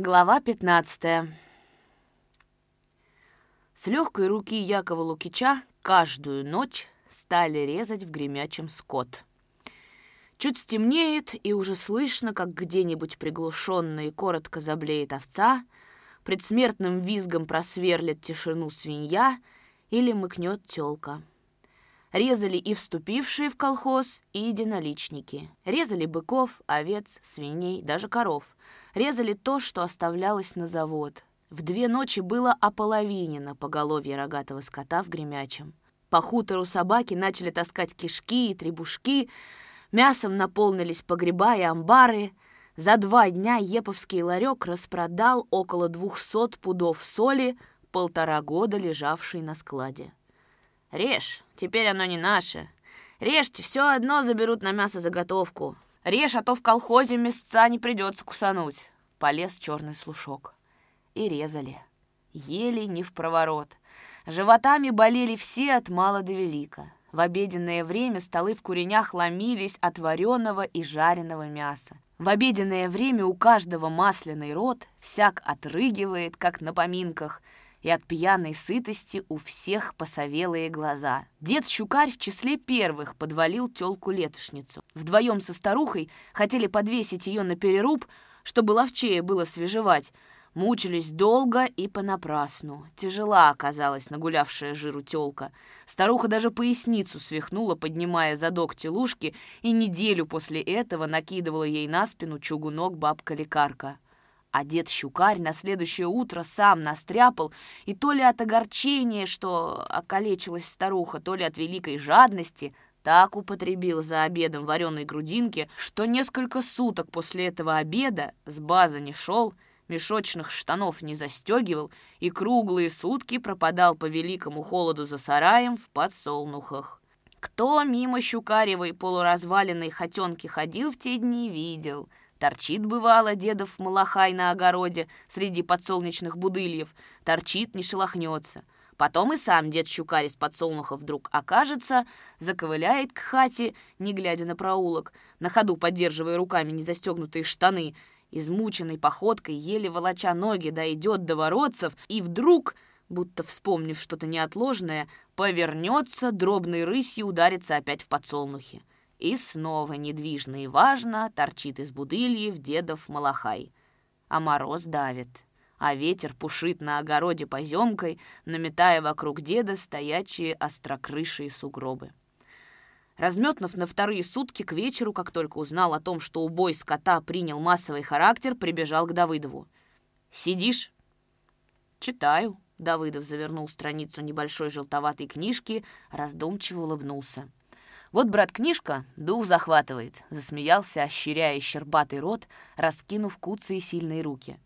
Глава 15 С легкой руки Якова Лукича каждую ночь стали резать в гремячем скот. Чуть стемнеет, и уже слышно, как где-нибудь приглушенно и коротко заблеет овца, предсмертным визгом просверлит тишину свинья или мыкнет телка. Резали и вступившие в колхоз, и единоличники. Резали быков, овец, свиней, даже коров. Резали то, что оставлялось на завод. В две ночи было ополовинено поголовье рогатого скота в Гремячем. По хутору собаки начали таскать кишки и требушки, мясом наполнились погреба и амбары. За два дня Еповский ларек распродал около двухсот пудов соли, полтора года лежавшей на складе. Режь, теперь оно не наше. Режьте, все одно заберут на мясо заготовку. Режь, а то в колхозе мясца не придется кусануть. Полез черный слушок. И резали. Ели не в проворот. Животами болели все от мала до велика. В обеденное время столы в куренях ломились от вареного и жареного мяса. В обеденное время у каждого масляный рот всяк отрыгивает, как на поминках — и от пьяной сытости у всех посовелые глаза. Дед Щукарь в числе первых подвалил тёлку-летошницу. Вдвоем со старухой хотели подвесить ее на переруб, чтобы ловчее было свежевать. Мучились долго и понапрасну. Тяжела оказалась нагулявшая жиру тёлка. Старуха даже поясницу свихнула, поднимая задок телушки, и неделю после этого накидывала ей на спину чугунок бабка-лекарка. А дед Щукарь на следующее утро сам настряпал, и то ли от огорчения, что окалечилась старуха, то ли от великой жадности, так употребил за обедом вареной грудинки, что несколько суток после этого обеда с базы не шел, мешочных штанов не застегивал и круглые сутки пропадал по великому холоду за сараем в подсолнухах. Кто мимо щукаревой полуразваленной хотенки ходил в те дни, видел — Торчит, бывало, дедов малахай на огороде среди подсолнечных будыльев. Торчит, не шелохнется. Потом и сам дед Щукарь из подсолнуха вдруг окажется, заковыляет к хате, не глядя на проулок, на ходу поддерживая руками незастегнутые штаны, измученной походкой, еле волоча ноги, дойдет до воротцев, и вдруг, будто вспомнив что-то неотложное, повернется, дробной рысью ударится опять в подсолнухи. И снова недвижно и важно торчит из будыльев дедов малахай. А мороз давит, а ветер пушит на огороде поземкой, наметая вокруг деда стоячие острокрышие сугробы. Разметнув на вторые сутки к вечеру, как только узнал о том, что убой скота принял массовый характер, прибежал к Давыдову. «Сидишь?» «Читаю», — Давыдов завернул страницу небольшой желтоватой книжки, раздумчиво улыбнулся. «Вот, брат, книжка дух захватывает», — засмеялся, ощеряя щербатый рот, раскинув куцы и сильные руки.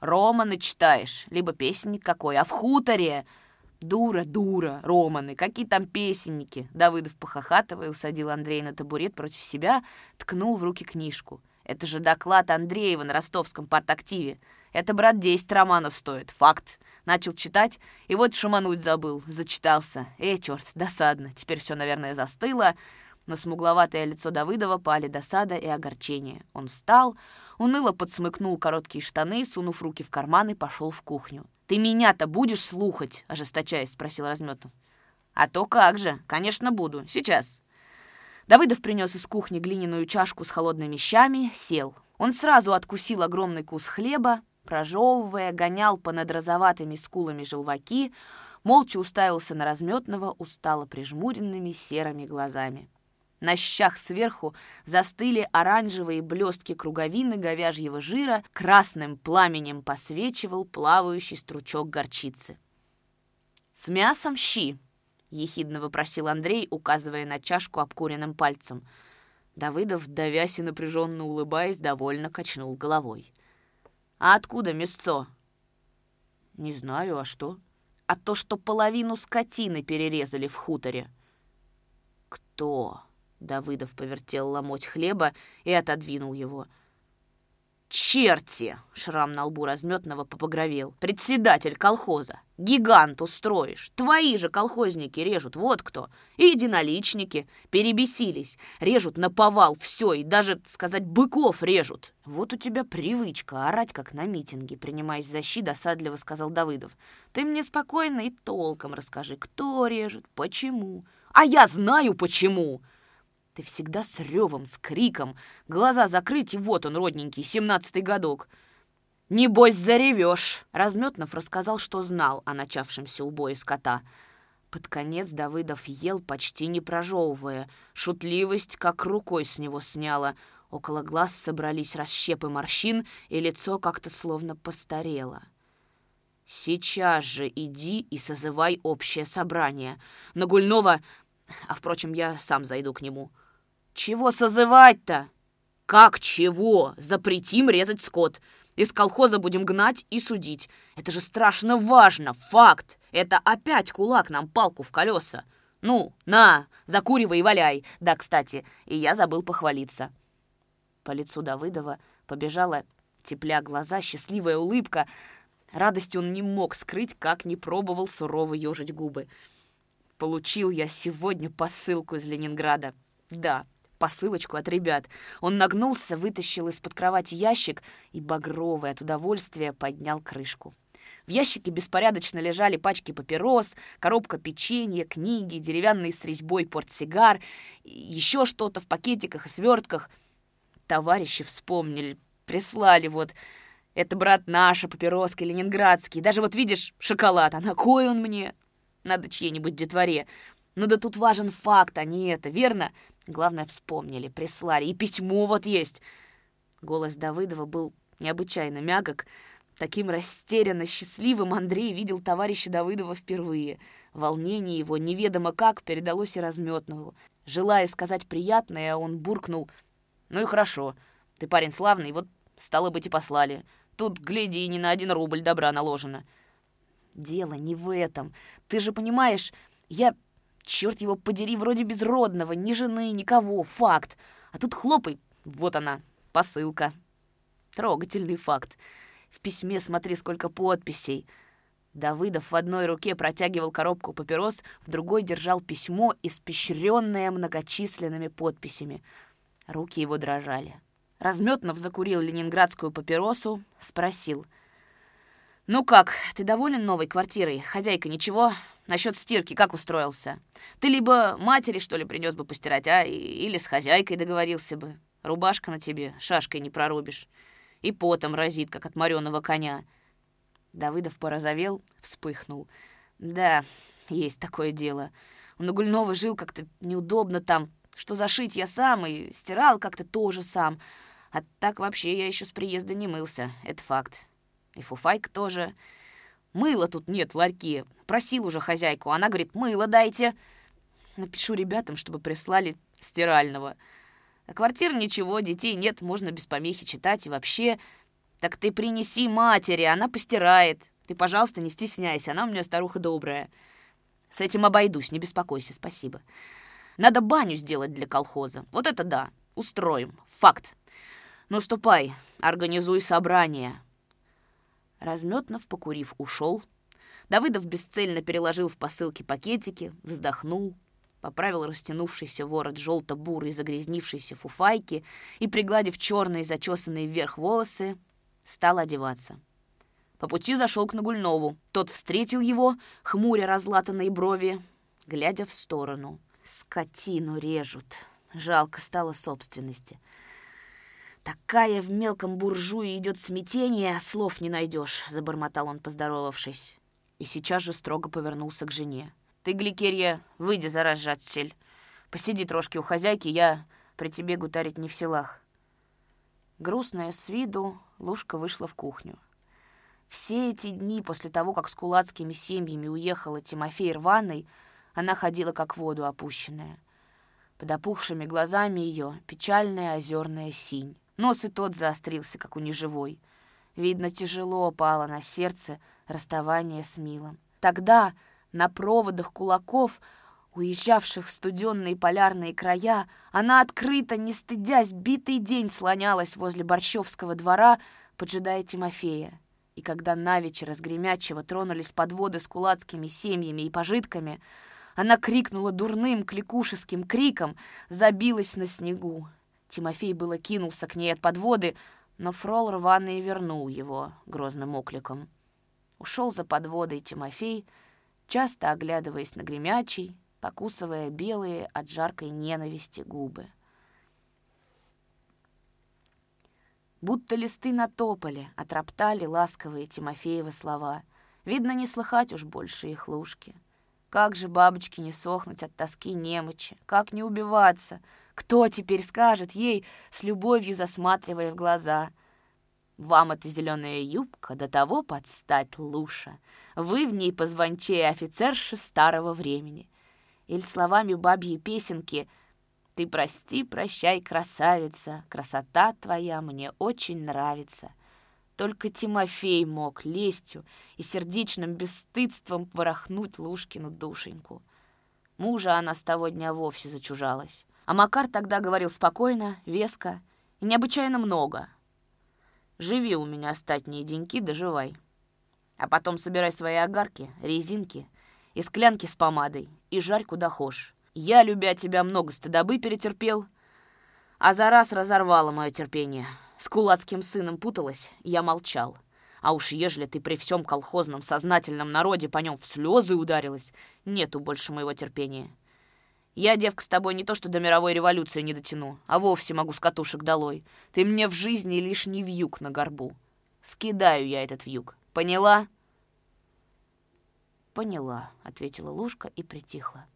«Романы читаешь, либо песенник какой, а в хуторе...» «Дура, дура, романы, какие там песенники!» Давыдов похохатывая усадил Андрея на табурет против себя, ткнул в руки книжку. «Это же доклад Андреева на ростовском партактиве. Это, брат, 10 романов стоит. Факт. Начал читать, и вот шумануть забыл. Зачитался. Эй, черт, досадно. Теперь все, наверное, застыло. На смугловатое лицо Давыдова пали досада и огорчение. Он встал, уныло подсмыкнул короткие штаны, сунув руки в карман и пошел в кухню. «Ты меня-то будешь слухать?» — ожесточаясь, спросил Разметов. «А то как же! Конечно, буду. Сейчас!» Давыдов принес из кухни глиняную чашку с холодными щами, сел. Он сразу откусил огромный кус хлеба, прожевывая, гонял по надрозоватыми скулами желваки, молча уставился на разметного, устало прижмуренными серыми глазами. На щах сверху застыли оранжевые блестки круговины говяжьего жира, красным пламенем посвечивал плавающий стручок горчицы. «С мясом щи!» — ехидно вопросил Андрей, указывая на чашку обкуренным пальцем. Давыдов, давясь и напряженно улыбаясь, довольно качнул головой. «А откуда мясцо?» «Не знаю, а что?» «А то, что половину скотины перерезали в хуторе». «Кто?» — Давыдов повертел ломоть хлеба и отодвинул его. Черти!» — шрам на лбу разметного попогровел. «Председатель колхоза! Гигант устроишь! Твои же колхозники режут, вот кто! И единоличники перебесились, режут на повал все, и даже, сказать, быков режут! Вот у тебя привычка орать, как на митинге, принимаясь за щи, досадливо сказал Давыдов. Ты мне спокойно и толком расскажи, кто режет, почему. А я знаю, почему!» Ты всегда с ревом, с криком. Глаза закрыть, и вот он, родненький, семнадцатый годок. «Небось, заревешь!» Разметнов рассказал, что знал о начавшемся убое скота. Под конец Давыдов ел, почти не прожевывая. Шутливость как рукой с него сняла. Около глаз собрались расщепы морщин, и лицо как-то словно постарело. «Сейчас же иди и созывай общее собрание. Нагульного... А, впрочем, я сам зайду к нему. «Чего созывать-то?» «Как чего? Запретим резать скот. Из колхоза будем гнать и судить. Это же страшно важно, факт. Это опять кулак нам палку в колеса. Ну, на, закуривай и валяй. Да, кстати, и я забыл похвалиться». По лицу Давыдова побежала тепля глаза, счастливая улыбка. Радости он не мог скрыть, как не пробовал сурово ежить губы. «Получил я сегодня посылку из Ленинграда. Да, посылочку от ребят. Он нагнулся, вытащил из-под кровати ящик и, багровый от удовольствия, поднял крышку. В ящике беспорядочно лежали пачки папирос, коробка печенья, книги, деревянный с резьбой портсигар, еще что-то в пакетиках и свертках. Товарищи вспомнили, прислали вот. Это, брат, наша папироска, ленинградский. Даже вот видишь, шоколад, а на кой он мне? Надо чьей-нибудь детворе. Ну да тут важен факт, а не это, верно? Главное, вспомнили, прислали. И письмо вот есть. Голос Давыдова был необычайно мягок. Таким растерянно счастливым Андрей видел товарища Давыдова впервые. Волнение его неведомо как передалось и разметному. Желая сказать приятное, он буркнул. «Ну и хорошо. Ты парень славный, вот стало быть и послали. Тут, гляди, не на один рубль добра наложено». «Дело не в этом. Ты же понимаешь, я Черт его подери, вроде безродного, ни жены, никого, факт. А тут хлопай, вот она, посылка. Трогательный факт. В письме смотри, сколько подписей. Давыдов в одной руке протягивал коробку папирос, в другой держал письмо, испещренное многочисленными подписями. Руки его дрожали. Разметнов закурил ленинградскую папиросу, спросил. «Ну как, ты доволен новой квартирой? Хозяйка ничего? Насчет стирки как устроился? Ты либо матери, что ли, принес бы постирать, а? Или с хозяйкой договорился бы. Рубашка на тебе, шашкой не прорубишь. И потом разит, как от мореного коня. Давыдов порозовел, вспыхнул. Да, есть такое дело. У Нагульнова жил как-то неудобно там. Что зашить я сам, и стирал как-то тоже сам. А так вообще я еще с приезда не мылся, это факт. И фуфайка тоже. Мыла тут нет в ларьке. Просил уже хозяйку. Она говорит, мыло дайте. Напишу ребятам, чтобы прислали стирального. А квартир ничего, детей нет, можно без помехи читать и вообще... Так ты принеси матери, она постирает. Ты, пожалуйста, не стесняйся, она у меня старуха добрая. С этим обойдусь, не беспокойся, спасибо. Надо баню сделать для колхоза. Вот это да, устроим, факт. Ну, ступай, организуй собрание. Разметнов, покурив, ушел. Давыдов бесцельно переложил в посылки пакетики, вздохнул, поправил растянувшийся ворот желто-бурой загрязнившейся фуфайки и, пригладив черные зачесанные вверх волосы, стал одеваться. По пути зашел к Нагульнову. Тот встретил его, хмуря разлатанные брови, глядя в сторону. «Скотину режут. Жалко стало собственности». «Такая в мелком буржуе идет смятение, слов не найдешь», — забормотал он, поздоровавшись. И сейчас же строго повернулся к жене. «Ты, Гликерья, выйди за разжатсель. Посиди трошки у хозяйки, я при тебе гутарить не в силах». Грустная с виду, Лушка вышла в кухню. Все эти дни после того, как с кулацкими семьями уехала Тимофей рваной, она ходила как в воду опущенная. Под опухшими глазами ее печальная озерная синь. Нос и тот заострился, как у неживой. Видно, тяжело пало на сердце расставание с Милом. Тогда на проводах кулаков уезжавших в студенные полярные края, она открыто, не стыдясь, битый день слонялась возле Борщевского двора, поджидая Тимофея. И когда навечер из Гремячего тронулись подводы с кулацкими семьями и пожитками, она крикнула дурным кликушеским криком, забилась на снегу. Тимофей было кинулся к ней от подводы, но фрол рваный вернул его грозным окликом. Ушел за подводой Тимофей, часто оглядываясь на Гремячий, покусывая белые от жаркой ненависти губы. Будто листы на тополе отроптали ласковые Тимофеевы слова. Видно, не слыхать уж больше их лужки. Как же бабочке не сохнуть от тоски немочи? Как не убиваться? Кто теперь скажет ей, с любовью засматривая в глаза? Вам эта зеленая юбка до того подстать луша. Вы в ней позвончее офицерши старого времени или словами бабьей песенки «Ты прости, прощай, красавица, красота твоя мне очень нравится». Только Тимофей мог лестью и сердечным бесстыдством ворохнуть Лушкину душеньку. Мужа она с того дня вовсе зачужалась. А Макар тогда говорил спокойно, веско и необычайно много. «Живи у меня остатние деньки, доживай. А потом собирай свои огарки, резинки — и склянки с помадой, и жарь куда хошь. Я, любя тебя, много стыдобы перетерпел, а за раз разорвало мое терпение. С кулацким сыном путалась, я молчал. А уж ежели ты при всем колхозном сознательном народе по нем в слезы ударилась, нету больше моего терпения. Я, девка, с тобой не то что до мировой революции не дотяну, а вовсе могу с катушек долой. Ты мне в жизни лишний вьюг на горбу. Скидаю я этот вьюг. Поняла?» «Поняла», — ответила Лушка и притихла.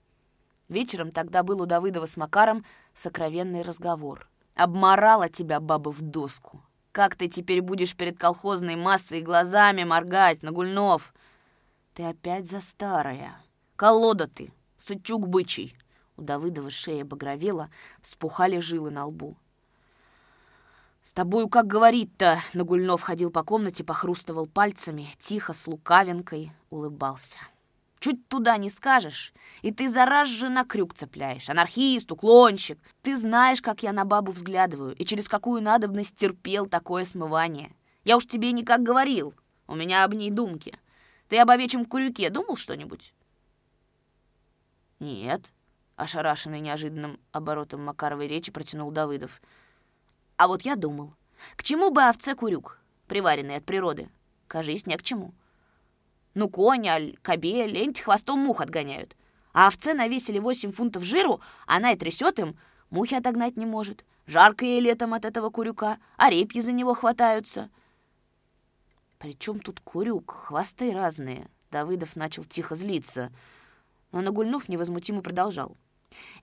Вечером тогда был у Давыдова с Макаром сокровенный разговор. «Обморала тебя баба в доску. Как ты теперь будешь перед колхозной массой глазами моргать, Нагульнов?» «Ты опять за старая. Колода ты, сычук бычий». У Давыдова шея багровела, вспухали жилы на лбу. «С тобою как говорить-то?» Нагульнов ходил по комнате, похрустывал пальцами, тихо, с лукавинкой, улыбался. «Чуть туда не скажешь, и ты зараз же на крюк цепляешь. Анархист, уклонщик. Ты знаешь, как я на бабу взглядываю, и через какую надобность терпел такое смывание. Я уж тебе никак говорил, у меня об ней думки. Ты об овечьем курюке думал что-нибудь?» «Нет», — ошарашенный неожиданным оборотом Макаровой речи протянул Давыдов — а вот я думал, к чему бы овце курюк, приваренный от природы? Кажись, не к чему. Ну, конь, аль, кобель, лень хвостом мух отгоняют. А овце навесили 8 фунтов жиру, она и трясет им, мухи отогнать не может. Жарко ей летом от этого курюка, а репьи за него хватаются. Причем тут курюк, хвосты разные. Давыдов начал тихо злиться, но Нагульнов невозмутимо продолжал.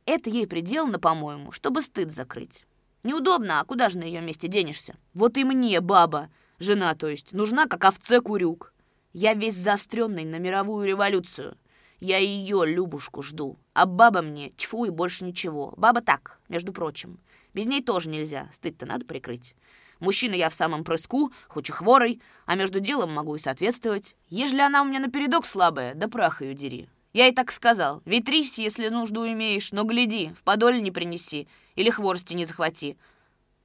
Это ей приделано, по-моему, чтобы стыд закрыть. Неудобно, а куда же на ее месте денешься? Вот и мне, баба, жена, то есть, нужна, как овце курюк. Я весь заостренный на мировую революцию. Я ее, Любушку, жду. А баба мне, тьфу и больше ничего. Баба так, между прочим. Без ней тоже нельзя, стыд-то надо прикрыть. Мужчина я в самом прыску, хоть и хворой, а между делом могу и соответствовать. Ежели она у меня напередок слабая, да прах ее дери. Я и так сказал. Ветрись, если нужду имеешь, но гляди, в подоле не принеси или хворости не захвати,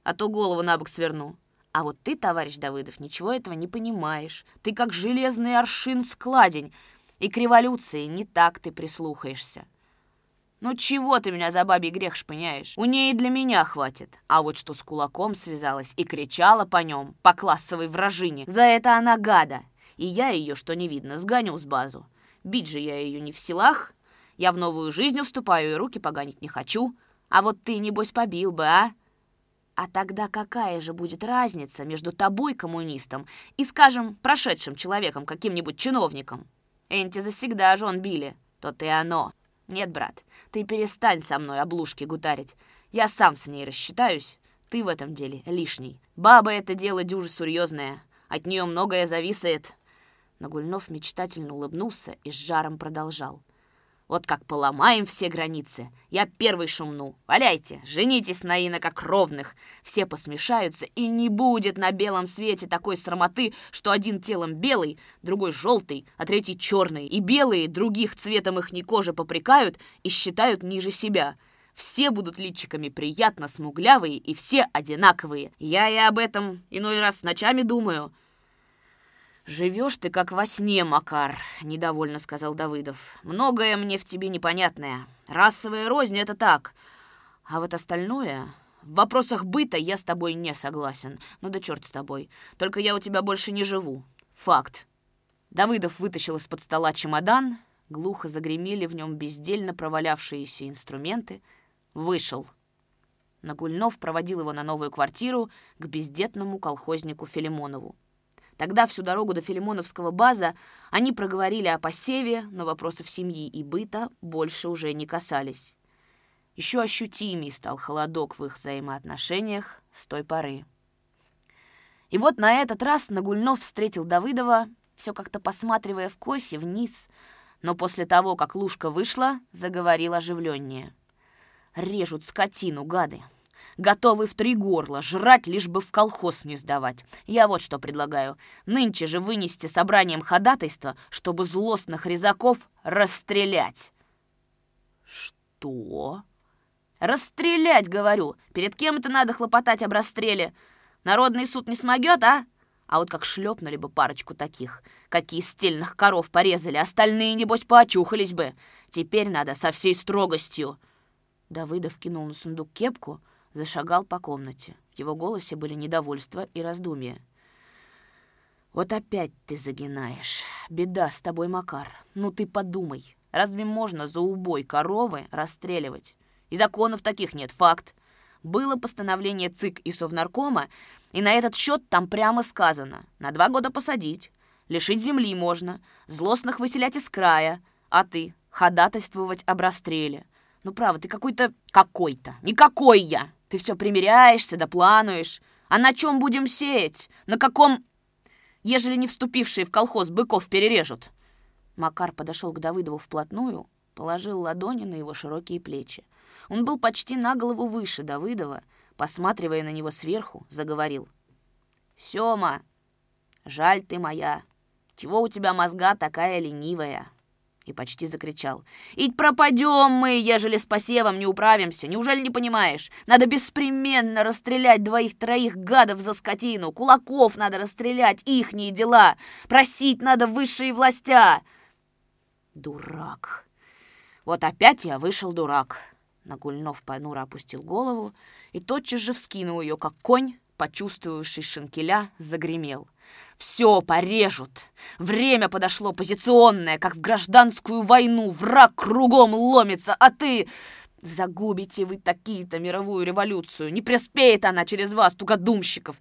а то голову на бок сверну. А вот ты, товарищ Давыдов, ничего этого не понимаешь. Ты как железный аршин складень, и к революции не так ты прислухаешься. Ну чего ты меня за бабий грех шпыняешь? У ней и для меня хватит. А вот что с кулаком связалась и кричала по нем, по классовой вражине, за это она гада. И я ее, что не видно, сгоню с базу. Бить же я ее не в силах. Я в новую жизнь вступаю и руки поганить не хочу. А вот ты, небось, побил бы, а? А тогда какая же будет разница между тобой, коммунистом, и, скажем, прошедшим человеком, каким-нибудь чиновником? Энти засегда жен били. То-то и оно. Нет, брат, ты перестань со мной облушки гутарить. Я сам с ней рассчитаюсь. Ты в этом деле лишний. Баба это дело дюже серьезное. От нее многое зависит. Нагульнов мечтательно улыбнулся и с жаром продолжал. Вот как поломаем все границы, я первый шумну. Валяйте, женитесь на иноках ровных. Все посмешаются, и не будет на белом свете такой срамоты, что один телом белый, другой желтый, а третий черный. И белые других цветом их не кожи попрекают и считают ниже себя. Все будут личиками приятно смуглявые, и все одинаковые. Я и об этом иной раз ночами думаю. «Живешь ты как во сне, Макар», — недовольно сказал Давыдов. «Многое мне в тебе непонятное. Расовая рознь — это так. А вот остальное... В вопросах быта я с тобой не согласен. Ну да черт с тобой. Только я у тебя больше не живу. Факт». Давыдов вытащил из-под стола чемодан, глухо загремели в нем бездельно провалявшиеся инструменты, вышел. Нагульнов проводил его на новую квартиру к бездетному колхознику Филимонову. Тогда всю дорогу до Филимоновского база они проговорили о посеве, но вопросов семьи и быта больше уже не касались. Еще ощутимей стал холодок в их взаимоотношениях с той поры. И вот на этот раз Нагульнов встретил Давыдова, все как-то посматривая в косе вниз, но после того, как Лушка вышла, заговорил оживленнее. «Режут скотину, гады!» Готовы в три горла, жрать, лишь бы в колхоз не сдавать. Я вот что предлагаю. Нынче же вынести собранием ходатайство, чтобы злостных резаков расстрелять. Что? Расстрелять, говорю. Перед кем это надо хлопотать об расстреле? Народный суд не смогет, а? А вот как шлепнули бы парочку таких, какие стельных коров порезали, остальные, небось, поочухались бы. Теперь надо со всей строгостью. Давыдов кинул на сундук кепку, зашагал по комнате. В его голосе были недовольство и раздумья. «Вот опять ты загинаешь. Беда с тобой, Макар. Ну ты подумай. Разве можно за убой коровы расстреливать? И законов таких нет, факт. Было постановление ЦИК и Совнаркома, и на этот счет там прямо сказано. На два года посадить. Лишить земли можно. Злостных выселять из края. А ты ходатайствовать об расстреле. Ну, право, ты какой-то... Какой-то. Никакой я. Ты все примеряешься да плануешь. А на чем будем сеять? На каком... Ежели не вступившие в колхоз быков перережут?» Макар подошел к Давыдову вплотную, положил ладони на его широкие плечи. Он был почти на голову выше Давыдова, посматривая на него сверху, заговорил. «Сёма, жаль ты моя. Чего у тебя мозга такая ленивая?» И почти закричал. «Ить пропадем мы, ежели с посевом не управимся! Неужели не понимаешь? Надо беспременно расстрелять двоих-троих гадов за скотину! Кулаков надо расстрелять, ихние дела! Просить надо высшие властя!» «Дурак! Вот опять я вышел дурак!» Нагульнов понуро опустил голову и тотчас же вскинул ее, как конь, почувствовавший шинкеля, загремел. Все порежут. Время подошло позиционное, как в гражданскую войну. Враг кругом ломится, а ты... Загубите вы такие-то мировую революцию. Не преспеет она через вас, тугодумщиков.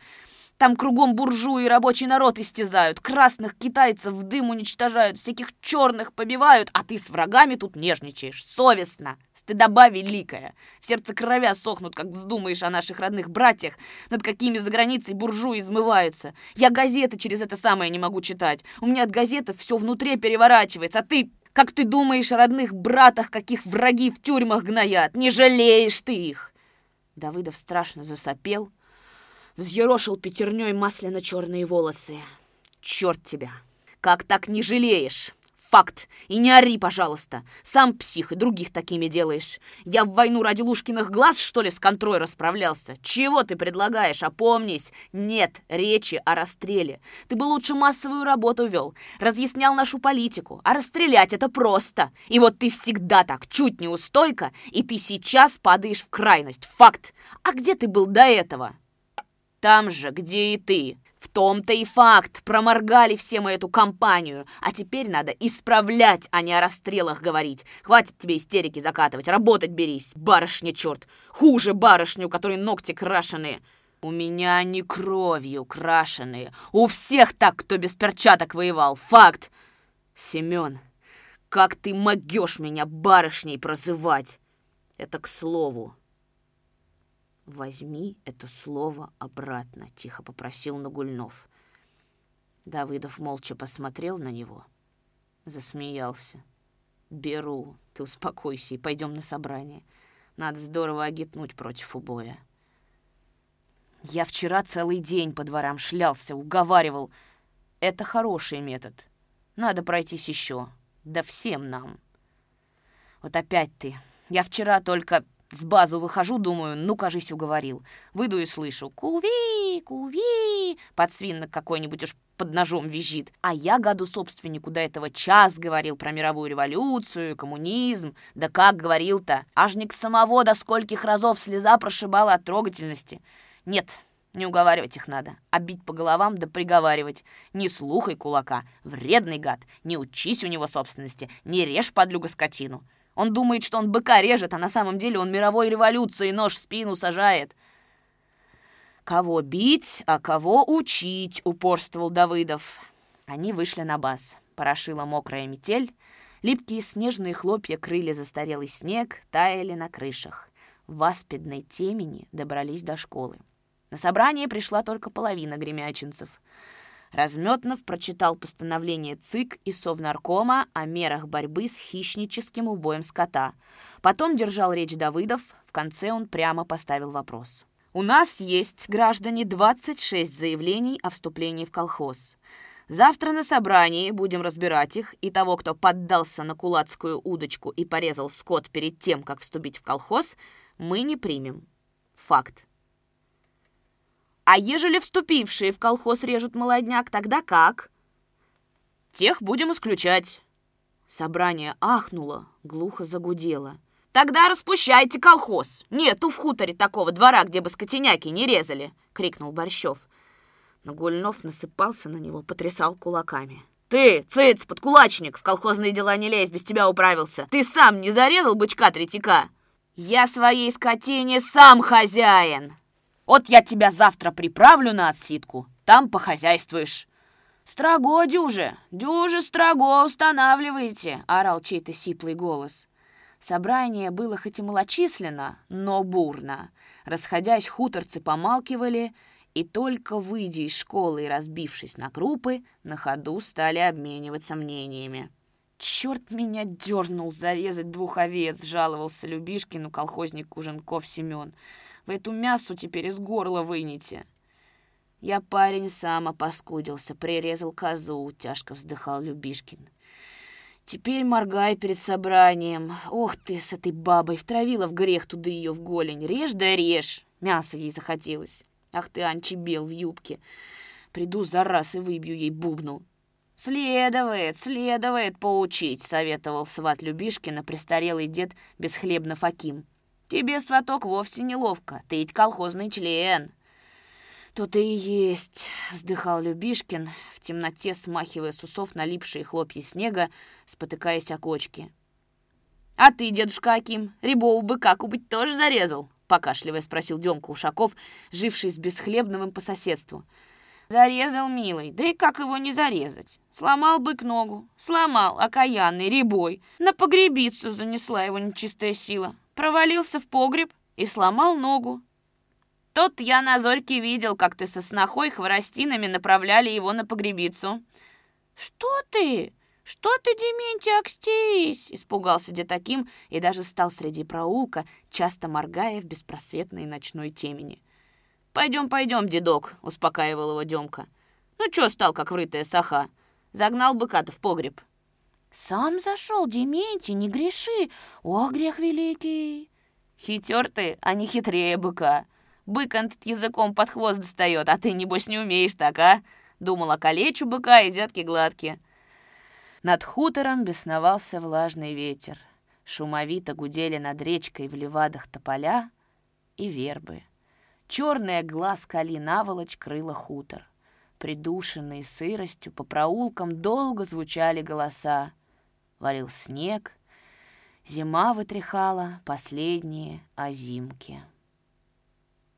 Там кругом буржуи и рабочий народ истязают, красных китайцев в дым уничтожают, всяких черных побивают, а ты с врагами тут нежничаешь. Совестно, стыдоба великая. В сердце кровя сохнут, как вздумаешь о наших родных братьях, над какими за границей буржуи измываются. Я газеты через это самое не могу читать. У меня от газеты все внутри переворачивается, а ты... Как ты думаешь о родных братах, каких враги в тюрьмах гноят? Не жалеешь ты их!» Давыдов страшно засопел, взъерошил пятерней масляно-черные волосы. «Черт тебя! Как так не жалеешь?» Факт. И не ори, пожалуйста. Сам псих и других такими делаешь. Я в войну ради Лушкиных глаз, что ли, с контрой расправлялся? Чего ты предлагаешь? Опомнись. Нет речи о расстреле. Ты бы лучше массовую работу вел. Разъяснял нашу политику. А расстрелять это просто. И вот ты всегда так, чуть не устойка, и ты сейчас падаешь в крайность. Факт. А где ты был до этого? Там же, где и ты. В том-то и факт. Проморгали все мы эту компанию. А теперь надо исправлять, а не о расстрелах говорить. Хватит тебе истерики закатывать. Работать берись. Барышня, черт. Хуже барышню, у которой ногти крашеные. У меня не кровью крашеные. У всех так, кто без перчаток воевал. Факт. Семен, как ты могешь меня барышней прозывать? Это к слову. «Возьми это слово обратно», — тихо попросил Нагульнов. Давыдов молча посмотрел на него, засмеялся. «Беру. Ты успокойся и пойдем на собрание. Надо здорово огитнуть против убоя». Я вчера целый день по дворам шлялся, уговаривал. Это хороший метод. Надо пройтись еще. Да всем нам. Вот опять ты. Я вчера только с базу выхожу, думаю, ну, кажись, уговорил. Выйду и слышу «Куви! Куви!» Подсвинок какой-нибудь уж под ножом визжит. А я году-собственнику до этого час говорил про мировую революцию, коммунизм. Да как говорил-то? Аж не к самого до скольких разов слеза прошибала от трогательности. Нет, не уговаривать их надо, а бить по головам да приговаривать. Не слухай кулака, вредный гад, не учись у него собственности, не режь подлюга скотину. Он думает, что он быка режет, а на самом деле он мировой революции нож в спину сажает. «Кого бить, а кого учить?» — упорствовал Давыдов. Они вышли на бас. Порошила мокрая метель. Липкие снежные хлопья крыли застарелый снег, таяли на крышах. В аспидной темени добрались до школы. На собрание пришла только половина гремячинцев — Разметнов прочитал постановление ЦИК и Совнаркома о мерах борьбы с хищническим убоем скота. Потом держал речь Давыдов, в конце он прямо поставил вопрос. «У нас есть, граждане, 26 заявлений о вступлении в колхоз. Завтра на собрании будем разбирать их, и того, кто поддался на кулацкую удочку и порезал скот перед тем, как вступить в колхоз, мы не примем. Факт. А ежели вступившие в колхоз режут молодняк, тогда как? Тех будем исключать. Собрание ахнуло, глухо загудело. «Тогда распущайте колхоз! Нету в хуторе такого двора, где бы скотиняки не резали!» — крикнул Борщев. Но Гульнов насыпался на него, потрясал кулаками. «Ты, цыц, подкулачник, в колхозные дела не лезь, без тебя управился! Ты сам не зарезал бычка третика?» «Я своей скотине сам хозяин!» Вот я тебя завтра приправлю на отсидку, там похозяйствуешь». «Строго, дюже, дюже строго устанавливайте», — орал чей-то сиплый голос. Собрание было хоть и малочисленно, но бурно. Расходясь, хуторцы помалкивали, и только выйдя из школы и разбившись на группы, на ходу стали обмениваться мнениями. «Черт меня дернул зарезать двух овец!» — жаловался Любишкину колхозник Куженков Семен. Вы эту мясу теперь из горла вынете. Я парень сам опаскудился, прирезал козу, тяжко вздыхал Любишкин. Теперь моргай перед собранием. Ох ты, с этой бабой втравила в грех туда ее в голень. Режь да режь. Мясо ей захотелось. Ах ты, анчебел в юбке. Приду за раз и выбью ей бубну. «Следует, следует поучить», — советовал сват Любишкина престарелый дед Бесхлебнов Аким. Тебе, сваток, вовсе неловко. Ты ведь колхозный член. «То-то и есть», — вздыхал Любишкин, в темноте смахивая с усов налипшие хлопья снега, спотыкаясь о кочки. «А ты, дедушка Аким, рябову быка кубыть тоже зарезал?» — покашливая спросил Демка Ушаков, живший с Бесхлебновым по соседству. «Зарезал, милый, да и как его не зарезать? Сломал бык ногу, сломал, окаянный, рябой. На погребицу занесла его нечистая сила провалился в погреб и сломал ногу. Тот я на зорьке видел, как ты со снохой хворостинами направляли его на погребицу. «Что ты? Что ты, Дементий, окстись?» Испугался дед таким и даже стал среди проулка, часто моргая в беспросветной ночной темени. «Пойдем, пойдем, дедок», — успокаивал его Демка. «Ну чё стал, как врытая саха? Загнал быка-то в погреб». «Сам зашел, Дементий, не греши! О, грех великий!» «Хитер ты, а не хитрее быка. Бык этот языком под хвост достает, а ты, небось, не умеешь так, а?» Думала, калечу быка и взятки гладкие. Над хутором бесновался влажный ветер. Шумовито гудели над речкой в левадах тополя и вербы. Черная глаз кали наволочь крыла хутор. Придушенные сыростью по проулкам долго звучали голоса — валил снег, зима вытряхала последние озимки.